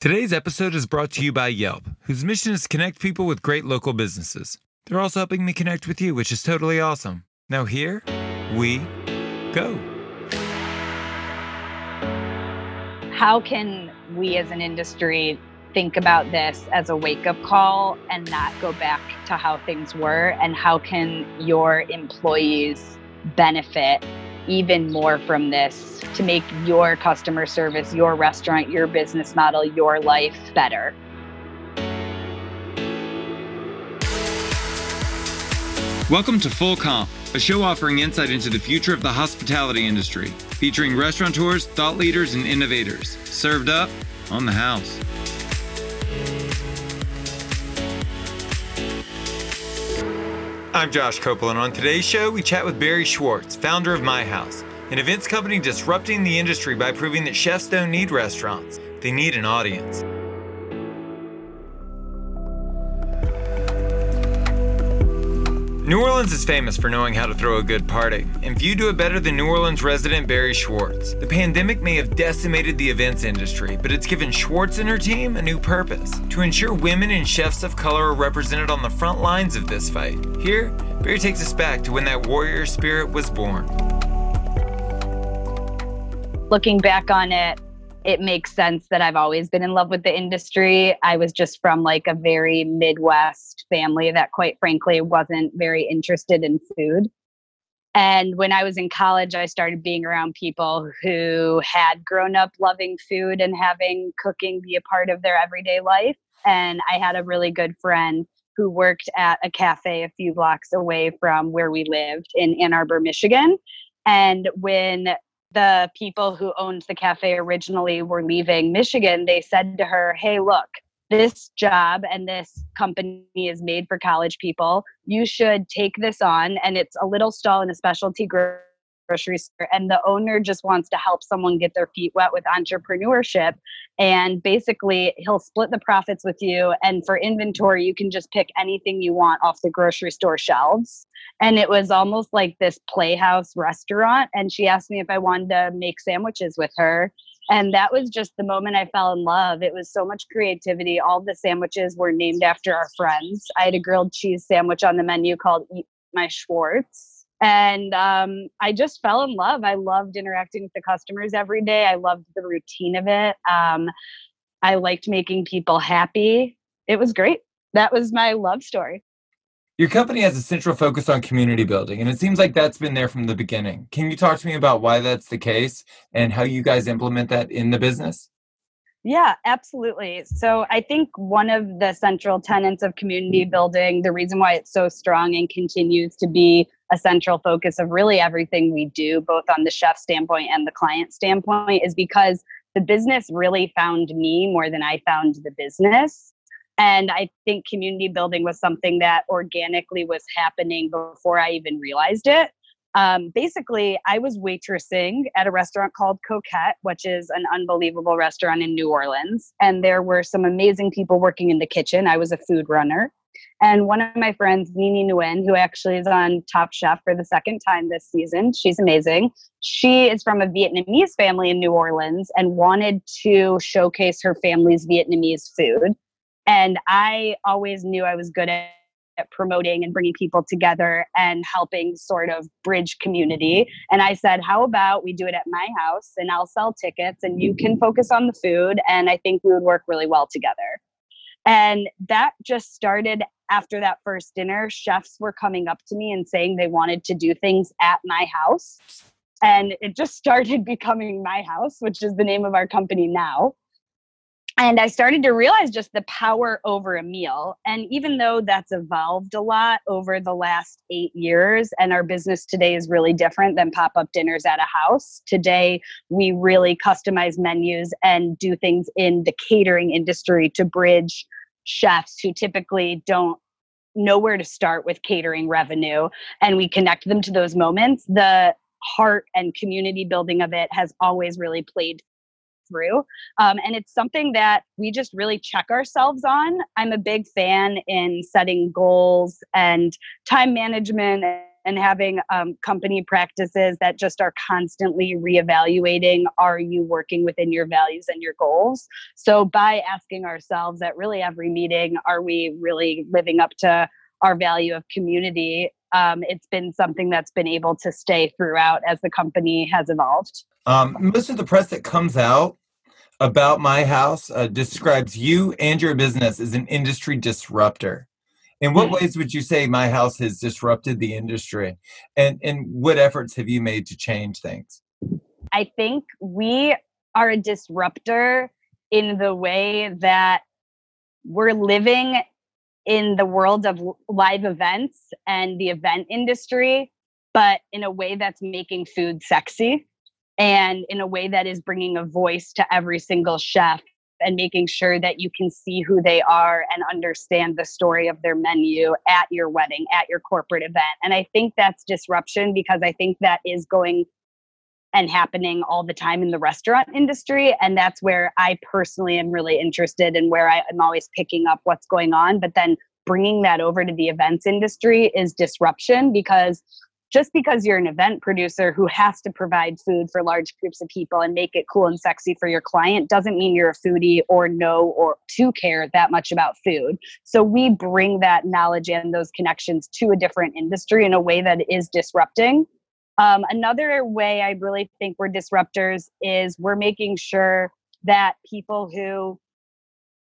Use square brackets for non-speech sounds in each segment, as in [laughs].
Today's episode is brought to you by Yelp, whose mission is to connect people with great local businesses. They're also helping me connect with you, which is totally awesome. Now, here we go. How can we as an industry think about this as a wake up call and not go back to how things were? And how can your employees benefit even more from this to make your customer service, your restaurant, your business model, your life better. Welcome to Full Comp, a show offering insight into the future of the hospitality industry, featuring restaurateurs, thought leaders, and innovators. Served up on the house. I'm Josh Copeland. On today's show, we chat with Barrie Schwartz, founder of My House, an events company disrupting the industry by proving that chefs don't need restaurants, they need an audience. New Orleans is famous for knowing how to throw a good party, and few do it better than New Orleans resident Barrie Schwartz. The pandemic may have decimated the events industry, but it's given Schwartz and her team a new purpose to ensure women and chefs of color are represented on the front lines of this fight. Here, Barrie takes us back to when that warrior spirit was born. Looking back on it, it makes sense that I've always been in love with the industry. I was just from like a very Midwest family that, quite frankly, wasn't very interested in food. And when I was in college, I started being around people who had grown up loving food and having cooking be a part of their everyday life. And I had a really good friend who worked at a cafe a few blocks away from where we lived in Ann Arbor, Michigan. And when the people who owned the cafe originally were leaving Michigan, they said to her, Hey, look, this job and this company is made for college people. You should take this on. And it's a little stall in a specialty grocery store. And the owner just wants to help someone get their feet wet with entrepreneurship. And basically, he'll split the profits with you. And for inventory, you can just pick anything you want off the grocery store shelves and it was almost like this playhouse restaurant and she asked me if i wanted to make sandwiches with her and that was just the moment i fell in love it was so much creativity all the sandwiches were named after our friends i had a grilled cheese sandwich on the menu called eat my schwartz and um, i just fell in love i loved interacting with the customers every day i loved the routine of it um, i liked making people happy it was great that was my love story your company has a central focus on community building, and it seems like that's been there from the beginning. Can you talk to me about why that's the case and how you guys implement that in the business? Yeah, absolutely. So I think one of the central tenets of community building, the reason why it's so strong and continues to be a central focus of really everything we do, both on the chef standpoint and the client standpoint, is because the business really found me more than I found the business. And I think community building was something that organically was happening before I even realized it. Um, basically, I was waitressing at a restaurant called Coquette, which is an unbelievable restaurant in New Orleans. And there were some amazing people working in the kitchen. I was a food runner. And one of my friends, Nini Nguyen, who actually is on Top Chef for the second time this season, she's amazing. She is from a Vietnamese family in New Orleans and wanted to showcase her family's Vietnamese food. And I always knew I was good at, at promoting and bringing people together and helping sort of bridge community. And I said, How about we do it at my house and I'll sell tickets and you can focus on the food. And I think we would work really well together. And that just started after that first dinner. Chefs were coming up to me and saying they wanted to do things at my house. And it just [laughs] started becoming my house, which is the name of our company now and I started to realize just the power over a meal. And even though that's evolved a lot over the last eight years, and our business today is really different than pop up dinners at a house, today we really customize menus and do things in the catering industry to bridge chefs who typically don't know where to start with catering revenue. And we connect them to those moments. The heart and community building of it has always really played through. Um, and it's something that we just really check ourselves on. I'm a big fan in setting goals and time management and having um, company practices that just are constantly reevaluating are you working within your values and your goals? So by asking ourselves at really every meeting are we really living up to our value of community um, it's been something that's been able to stay throughout as the company has evolved. Um, most of the press that comes out about my house uh, describes you and your business as an industry disruptor in what mm-hmm. ways would you say my house has disrupted the industry? And and what efforts have you made to change things? I think we are a disruptor in the way that we're living in the world of live events and the event industry, but in a way that's making food sexy and in a way that is bringing a voice to every single chef and making sure that you can see who they are and understand the story of their menu at your wedding, at your corporate event. And I think that's disruption because I think that is going and happening all the time in the restaurant industry. And that's where I personally am really interested and where I, am always picking up what's going on. But then bringing that over to the events industry is disruption because just because you're an event producer who has to provide food for large groups of people and make it cool and sexy for your client doesn't mean you're a foodie or know or to care that much about food. So we bring that knowledge and those connections to a different industry in a way that is disrupting. Um, another way I really think we're disruptors is we're making sure that people who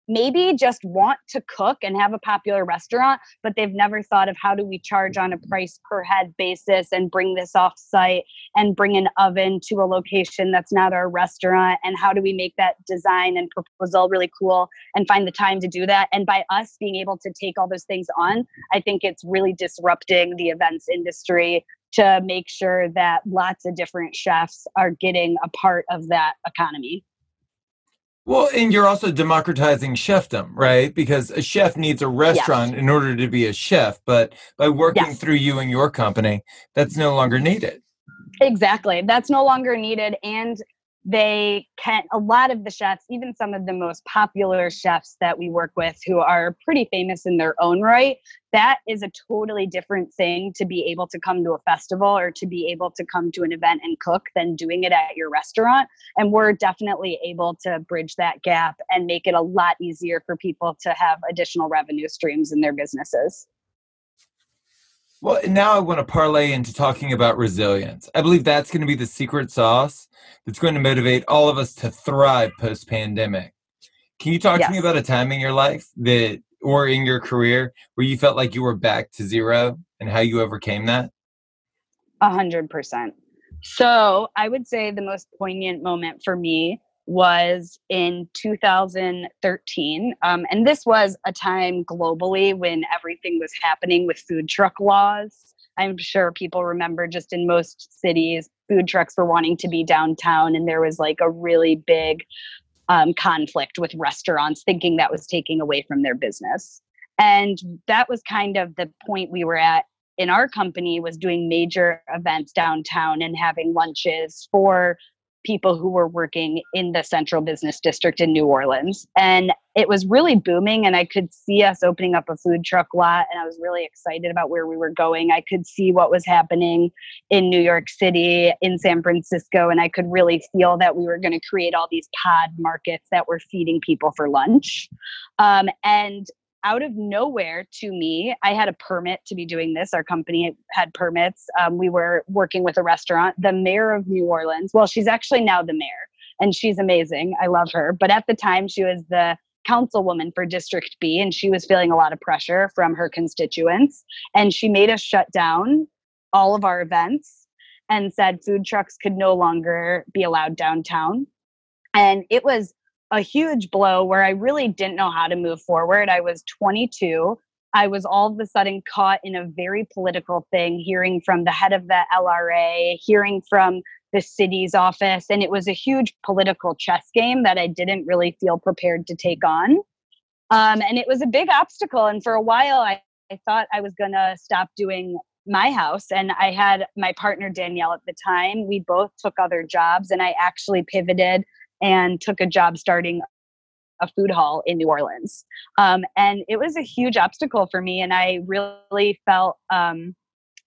maybe just want to cook and have a popular restaurant, but they've never thought of how do we charge on a mm-hmm. price per head basis and bring this off site and bring an oven to a location that's not our restaurant and how do we make that design and proposal really cool and find the time to do that. And by us being able to take all those things on, I think it's really disrupting the events industry to make sure that lots of different chefs are getting a part of that economy. Well, and you're also democratizing chefdom, right? Because a chef needs a restaurant yes. in order to be a chef, but by working yes. through you and your company, that's no longer needed. Exactly. That's no longer needed. And they can a lot of the chefs even some of the most popular chefs that we work with who are pretty famous in their own right that is a totally different thing to be able to come to a festival or to be able to come to an event and cook than doing it at your restaurant. And we're definitely able to bridge that gap and make it a lot easier for people to have additional revenue streams in their businesses well, now I want to parlay into talking about resilience. I believe that's going to be the secret sauce that's going to motivate all of us to thrive post pandemic. Can you talk yes. to me about a time in your life that, or in your career, where you felt like you were back to zero and how you overcame that? A hundred percent. So I would say the most poignant moment for me was in 2013. Um, and this was a time globally when everything was happening with food truck laws. I'm sure people remember just in most cities, food trucks were wanting to be downtown, and there was like a really big um, conflict with restaurants thinking that was taking away from their business. And that was kind of the point we were at in our company was doing major events downtown and having lunches for people who were working in the central business district in New Orleans. And it was really booming, and I could see us opening up a food truck lot, and I was really excited about where we were going. I could see what was happening in New York City, in San Francisco, and I could really feel that we were going to create all these pod markets that were feeding people for lunch. Um, and out of nowhere to me, I had a permit to be doing this. Our company had permits. Um, we were working with a restaurant. The mayor of New Orleans, well, she's actually now the mayor and she's amazing. I love her. But at the time, she was the councilwoman for District B and she was feeling a lot of pressure from her constituents. And she made us shut down all of our events and said food trucks could no longer be allowed downtown. And it was a huge blow where I really didn't know how to move forward. I was 22. I was all of a sudden caught in a very political thing, hearing from the head of the LRA, hearing from the city's office. And it was a huge political chess game that I didn't really feel prepared to take on. Um, and it was a big obstacle. And for a while, I, I thought I was going to stop doing my house. And I had my partner, Danielle, at the time. We both took other jobs, and I actually pivoted and took a job starting a food hall in New Orleans. Um, and it was a huge obstacle for me. And I really felt um,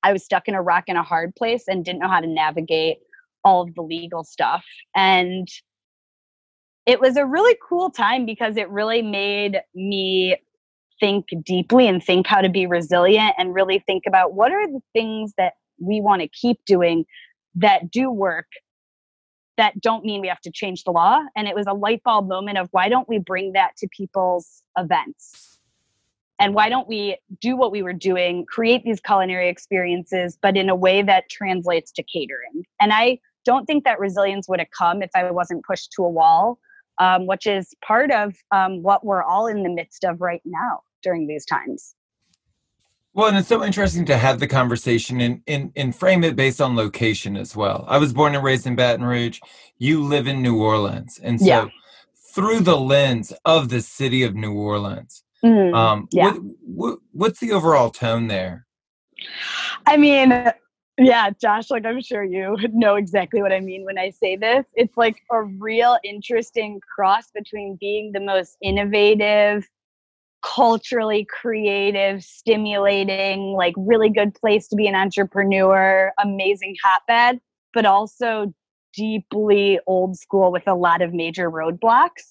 I was stuck in a rock and a hard place and didn't know how to navigate all of the legal stuff. And it was a really cool time because it really made me think deeply and think how to be resilient and really think about what are the things that we want to keep doing that do work that don't mean we have to change the law. And it was a light bulb moment of why don't we bring that to people's events? And why don't we do what we were doing create these culinary experiences but in a way that translates to catering? And i don't think that resilience would have come if i wasn't pushed to a wall um, which is part of um, what we're all in the midst of right now during these times. Well, and it's so interesting to have the conversation and, and, and frame it based on location as well. I was born and raised in Baton Rouge. You live in New Orleans. And so, yeah. through the lens of the city of New Orleans, mm, um, yeah. What, what, what's the overall tone there? I mean, yeah, Josh, like I'm sure you know exactly what I mean when I say this. It's like a real interesting cross between being the most innovative, culturally creative, stimulating, like really good place to be an entrepreneur, amazing hotbed, but also deeply old school with a lot of major roadblocks.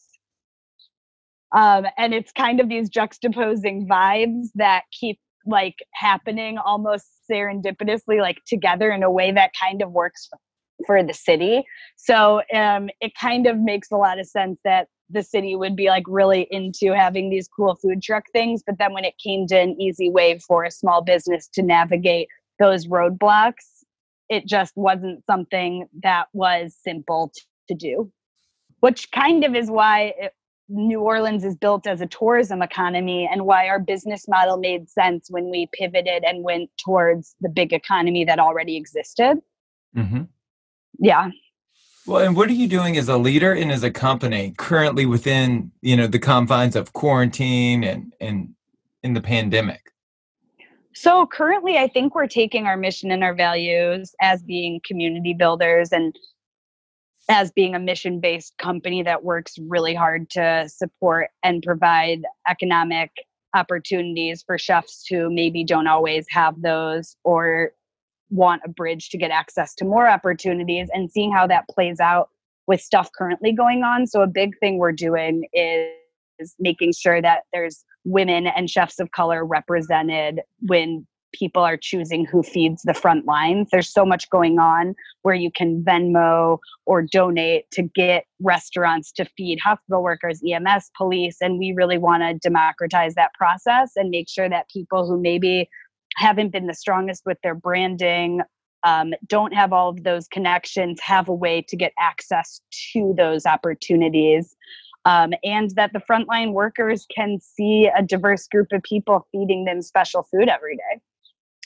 Um, and it's kind of these juxtaposing vibes that keep like happening almost serendipitously like together in a way that kind of works for the city so um, it kind of makes a lot of sense that the city would be like really into having these cool food truck things. But then when it came to an easy way for a small business to navigate those roadblocks, it just wasn't something that was simple to do, which kind of is why it, New Orleans is built as a tourism economy and why our business model made sense when we pivoted and went towards the big economy that already existed. Mm-hmm. Yeah. Well, and what are you doing as a leader and as a company currently within, you know, the confines of quarantine and and in the pandemic? So currently I think we're taking our mission and our values as being community builders and as being a mission based company that works really hard to support and provide economic opportunities for chefs who maybe don't always have those or want a bridge to get access to more opportunities and seeing how that plays out with stuff currently going on. So, a big thing we're doing is, is making sure that there's women and chefs of color represented when people are choosing who feeds the front lines. There's so much going on where you can Venmo or donate to get restaurants to feed hospital workers, EMS, police. And we really want to democratize that process and make sure that people who maybe haven't been the strongest with their branding, um, don't have all of those connections, have a way to get access to those opportunities. Um, and that the frontline workers can see a diverse group of people feeding them special food every day.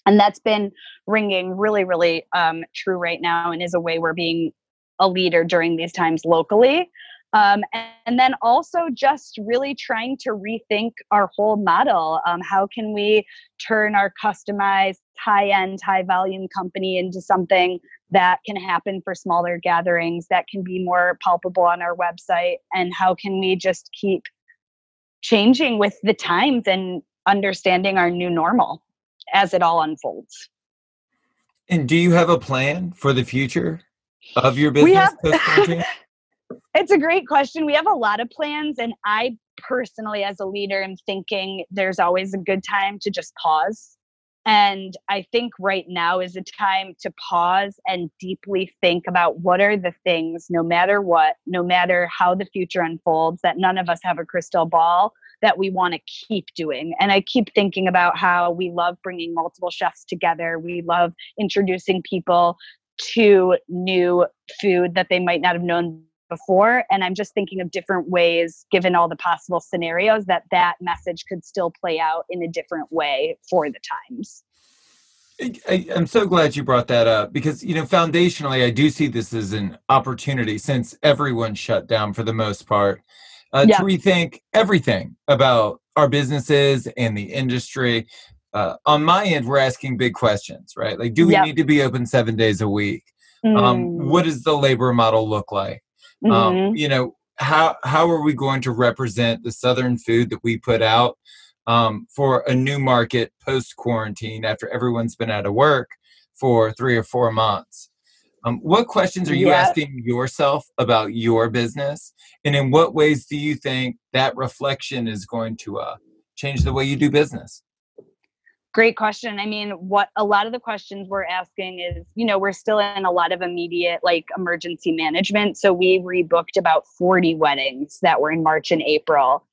And that's been ringing really, really um, true right now and is a way we're being a leader during these times locally. Um, and, and, then also just really trying to rethink our whole model. Um, how can we turn our customized, high end, high volume company into something that can happen for smaller gatherings, that can be more palpable on our website? And how can we just keep changing with the times and understanding our new normal as it all unfolds? And do you have a plan for the future of your business? [laughs] It's a great question. We have a lot of plans, and I personally, as a leader, am thinking there's always a good time to just pause. And I think right now is a time to pause and deeply think about what are the things, no matter what, no matter how the future unfolds, that none of us have a crystal ball that we want to keep doing. And I keep thinking about how we love bringing multiple chefs together. We love introducing people to new food that they might not have known before and i'm just thinking of different ways given all the possible scenarios that that message could still play out in a different way for the times. I, am so glad you brought that up because you know foundationally i do see this as an opportunity since everyone shut down for the most part uh, yeah. to rethink everything about our businesses and the industry. Uh, on my end we're asking big questions right? Like do we need to be open seven days a week? Um, mm. what does the labor model look like mm-hmm. Um, you know, how how are we going to represent the southern food that we put out um, for a new market post quarantine after everyone's been out of work for three or four months. Um, what questions are you yeah. asking yourself about your business? And in what ways do you think that reflection is going to uh, change the way you do business? Great question. I mean, what a lot of the questions we're asking is, you know, we're still in a lot of immediate like emergency management. So we rebooked about 40 weddings that were in March and April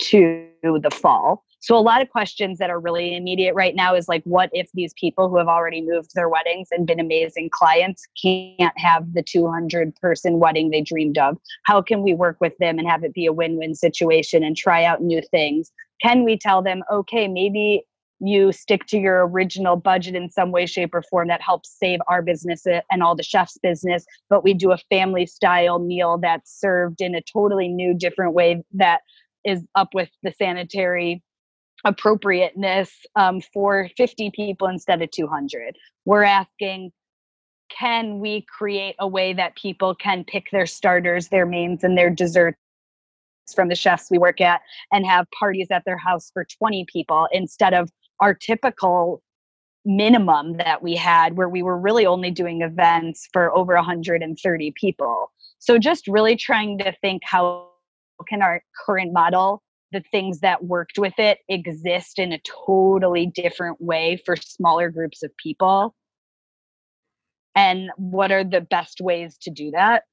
to the fall. So a lot of questions that are really immediate right now is like, what if these people who have already moved their weddings and been amazing clients can't have the 200 person wedding they dreamed of? How can we work with them and have it be a win win situation and try out new things? Can we tell them, okay, maybe you stick to your original budget in some way, shape, or form that helps save our business and all the chef's business. But we do a family style meal that's served in a totally new, different way that is up with the sanitary appropriateness um, for 50 people instead of 200. We're asking, can we create a way that people can pick their starters, their mains, and their desserts from the chefs we work at and have parties at their house for 20 people instead of our typical minimum that we had where we were really only doing events for over 130 people. So just really trying to think how can our current model the things that worked with it exist in a totally different way for smaller groups of people. And what are the best ways to do that?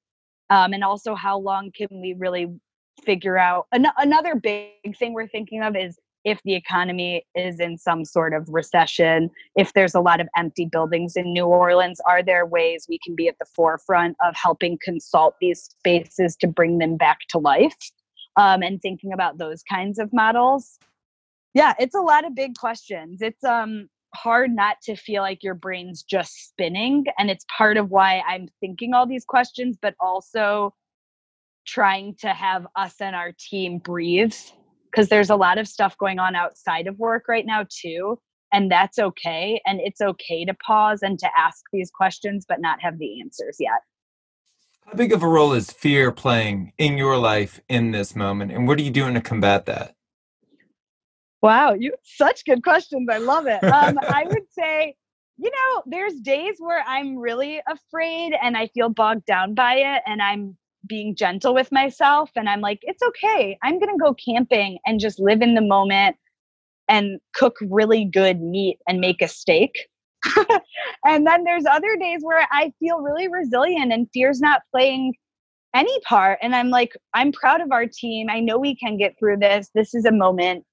Um, and also how long can we really figure out an- another big thing we're thinking of is if the economy is in some sort of recession, if there's a lot of empty buildings in New Orleans, are there ways we can be at the forefront of helping consult these spaces to bring them back to life um, and thinking about those kinds of models? Yeah, it's a lot of big questions. It's um, hard not to feel like your brain's just spinning. And it's part of why I'm thinking all these questions, but also trying to have us and our team breathe because there's a lot of stuff going on outside of work right now too and that's okay and it's okay to pause and to ask these questions but not have the answers yet. How big of a role is fear playing in your life in this moment and what are you doing to combat that? Wow you such good questions i love it. Um, [laughs] i would say you know there's days where i'm really afraid and i feel bogged down by it and i'm being gentle with myself and I'm like, it's okay. I'm going to go camping and just live in the moment and cook really good meat and make a steak. [laughs] and then there's other days where I feel really resilient and fear's not playing any part. And I'm like, I'm proud of our team. I know we can get through this. This is a moment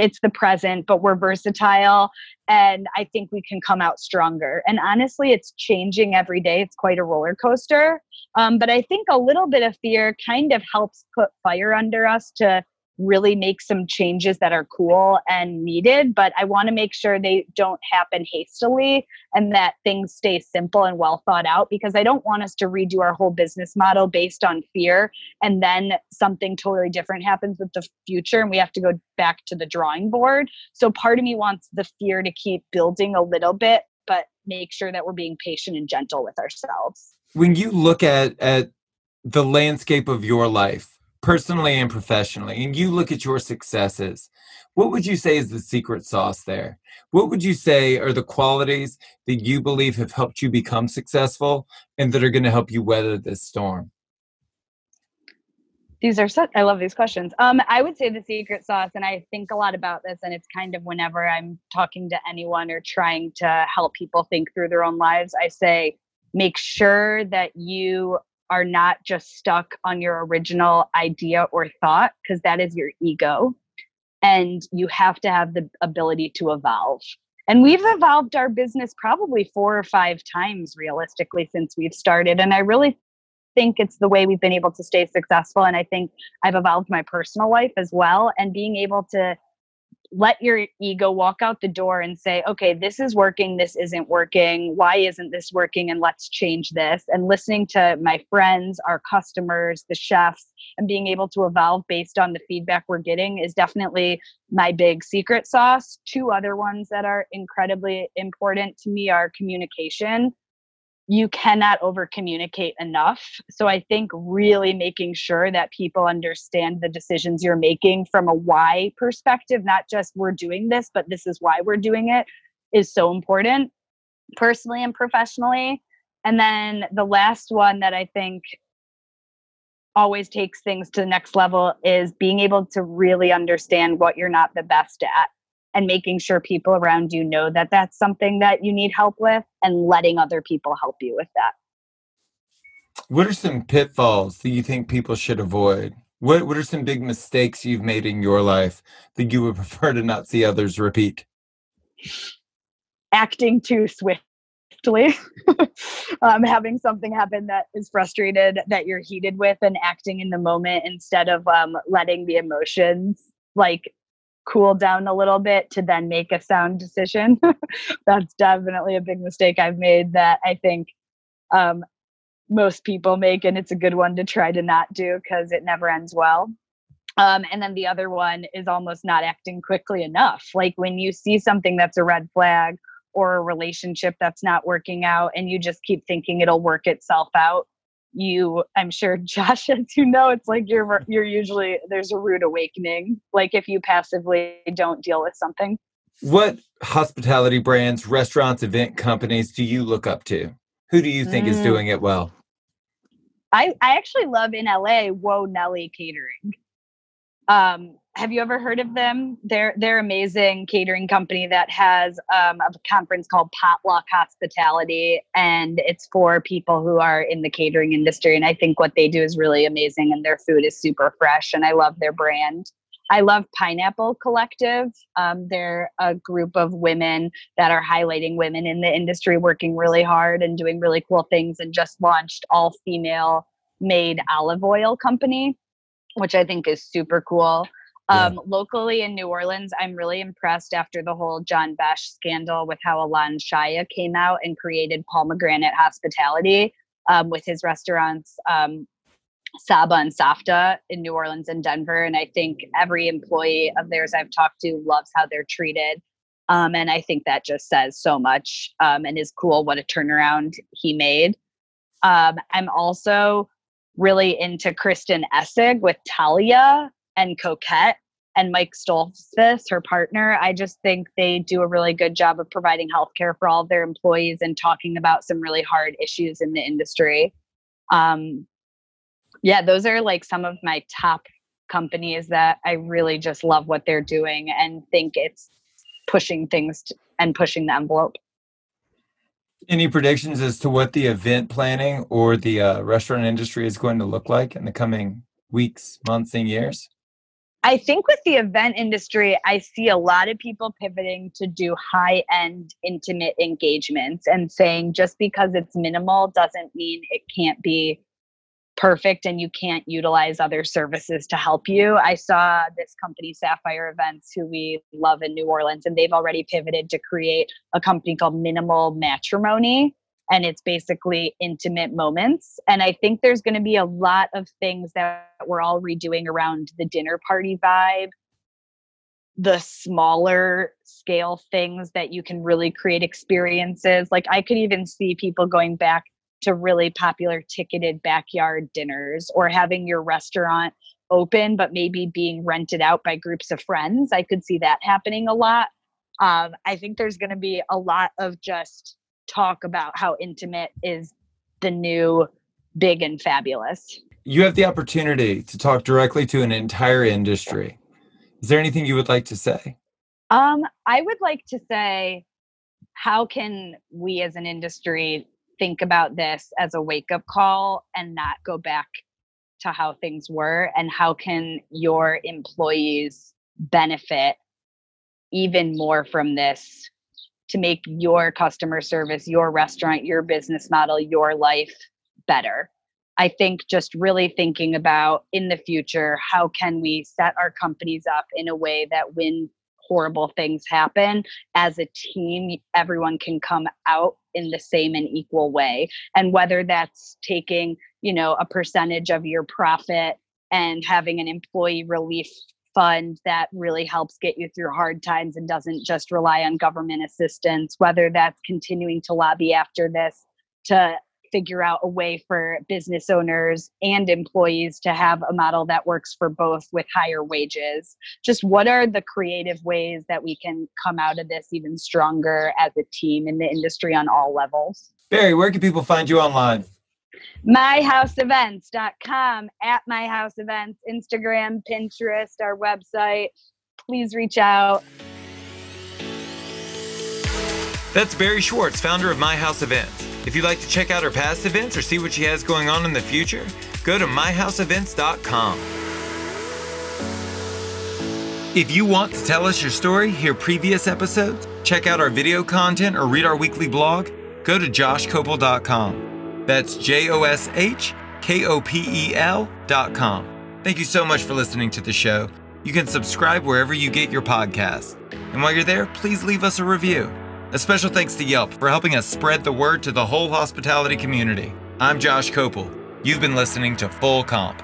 it's the present, but we're versatile. And I think we can come out stronger. And honestly, it's changing every day. It's quite a roller coaster. Um, but I think a little bit of fear kind of helps put fire under us to really make some changes that are cool and needed, but I want to make sure they don't happen hastily and that things stay simple and well thought out because I don't want us to redo our whole business model based on fear and then something totally different happens with the future and we have to go back to the drawing board. So part of me wants the fear to keep building a little bit, but make sure that we're being patient and gentle with ourselves. When you look at at the landscape of your life, personally and professionally, and you look at your successes, what would you say is the secret sauce there? What would you say are the qualities that you believe have helped you become successful and that are going to help you weather this storm? These are such, I love these questions. Um, I would say the secret sauce, and I think a lot about this, and it's kind of whenever I'm talking to anyone or trying to help people think through their own lives, I say, make sure that you are not just stuck on your original idea or thought, because that is your ego. And you have to have the ability to evolve. And we've evolved our business probably four or five times realistically since we've started. And I really think it's the way we've been able to stay successful. And I think I've evolved my personal life as well. And being able to let your ego walk out the door and say, okay, this is working, this isn't working. Why isn't this working? And let's change this. And listening to my friends, our customers, the chefs, and being able to evolve based on the feedback we're getting is definitely my big secret sauce. Two other ones that are incredibly important to me are communication you cannot over communicate enough. So I think really making sure that people understand the decisions you're making from a why perspective, not just we're doing this, but this is why we're doing it, is so important personally and professionally. And then the last one that I think always takes things to the next level is being able to really understand what you're not the best at and making sure people around you know that that's something that you need help with and letting other people help you with that. What are some pitfalls that you think people should avoid? What what are some big mistakes you've made in your life that you would [laughs] prefer to not see others repeat? Acting too swiftly. [laughs] um, having something happen that is frustrated that you're heated with and acting in the moment instead of um, letting the emotions like cool down a little bit to then make a sound decision. [laughs] That's definitely a big mistake I've made that I think um, most people make, and it's a good one to try to not do because it never ends well. Um, and then the other one is almost not acting quickly enough. Like when you see something that's a red flag or a relationship that's not working out, and you just keep thinking it'll work itself out, you i'm sure [laughs] josh as you know it's like you're you're usually there's a rude awakening like if you passively don't deal with something. What hospitality brands restaurants event companies do you look up to? Who do you think mm. is doing it well? I i actually love in la whoa nelly catering. Um have you ever heard of them? They're they're amazing catering company that has um, a conference called Potluck Hospitality, and it's for people who are in the catering industry. And I think what they do is really amazing, and their food is super fresh, and I love their brand. I love Pineapple Collective. Um, they're a group of women that are highlighting women in the industry, working really hard and doing really cool things, and just launched all female made olive oil company, which I think is super cool. Um, yeah. Locally in New Orleans, I'm really impressed after the whole John Besh scandal with how Alon Shaya came out and created Pomegranate Hospitality um, with his restaurants um, Saba and Safta in New Orleans and Denver. And I think every employee of theirs I've talked to loves how they're treated. Um, and I think that just says so much um, and is cool what a turnaround he made. Um, I'm also really into Kristen Essig with Thalia and Coquette and Mike Stoltzfus, her partner. I just think they do a really good job of providing healthcare for all of their employees and talking about some really hard issues in the industry. Um, yeah, those are like some of my top companies that I really just love what they're doing and think it's pushing things and pushing the envelope. Any predictions as to what the event planning or the uh, restaurant industry is going to look like in the coming weeks, months, and years? I think with the event industry, I see a lot of people pivoting to do high end, intimate engagements and saying just because it's minimal doesn't mean it can't be perfect and you can't utilize other services to help you. I saw this company, Sapphire Events, who we love in New Orleans, and they've already pivoted to create a company called Minimal Matrimony and it's basically intimate moments. And I think there's going to be a lot of things that we're all redoing around the dinner party vibe, the smaller scale things that you can really create experiences. Like I could even see people going back to really popular ticketed backyard dinners or having your restaurant open but maybe being rented out by groups of friends. I could see that happening a lot. Um, I think there's going to be a lot of just talk about how intimate is the new big and fabulous. You have the opportunity to talk directly to an entire industry. Is there anything you would like to say? Um, I would like to say, how can we as an industry think about this as a wake up call and not go back to how things were? And how can your employees benefit even more from this to make your customer service, your restaurant, your business model, your life better. I think just really thinking about in the future, how can we set our companies up in a way that when horrible things happen, as a team, everyone can come out in the same and equal way. And whether that's taking, you know, a percentage of your profit and having an employee relief fund that really helps get you through hard times and doesn't just rely on government assistance, whether that's continuing to lobby after this to figure out a way for business owners and employees to have a model that works for both with higher wages. Just what are the creative ways that we can come out of this even stronger as a team in the industry on all levels? Barrie, where can people find you online? myhouseevents.com at myhouseevents instagram pinterest our website. Please reach out. That's barrie schwartz founder of my house events. If you'd like to check out her past events or see what she has going on in the future go to myhouseevents.com if you want to tell us your story hear previous episodes check out our video content or read our weekly blog go to joshkopel.com that's J O S H K O P E L dot com. Thank you so much for listening to the show. You can subscribe wherever you get your podcasts. And while you're there, please leave us a review. A special thanks to Yelp for helping us spread the word to the whole hospitality community. I'm Josh Kopel. You've been listening to Full Comp.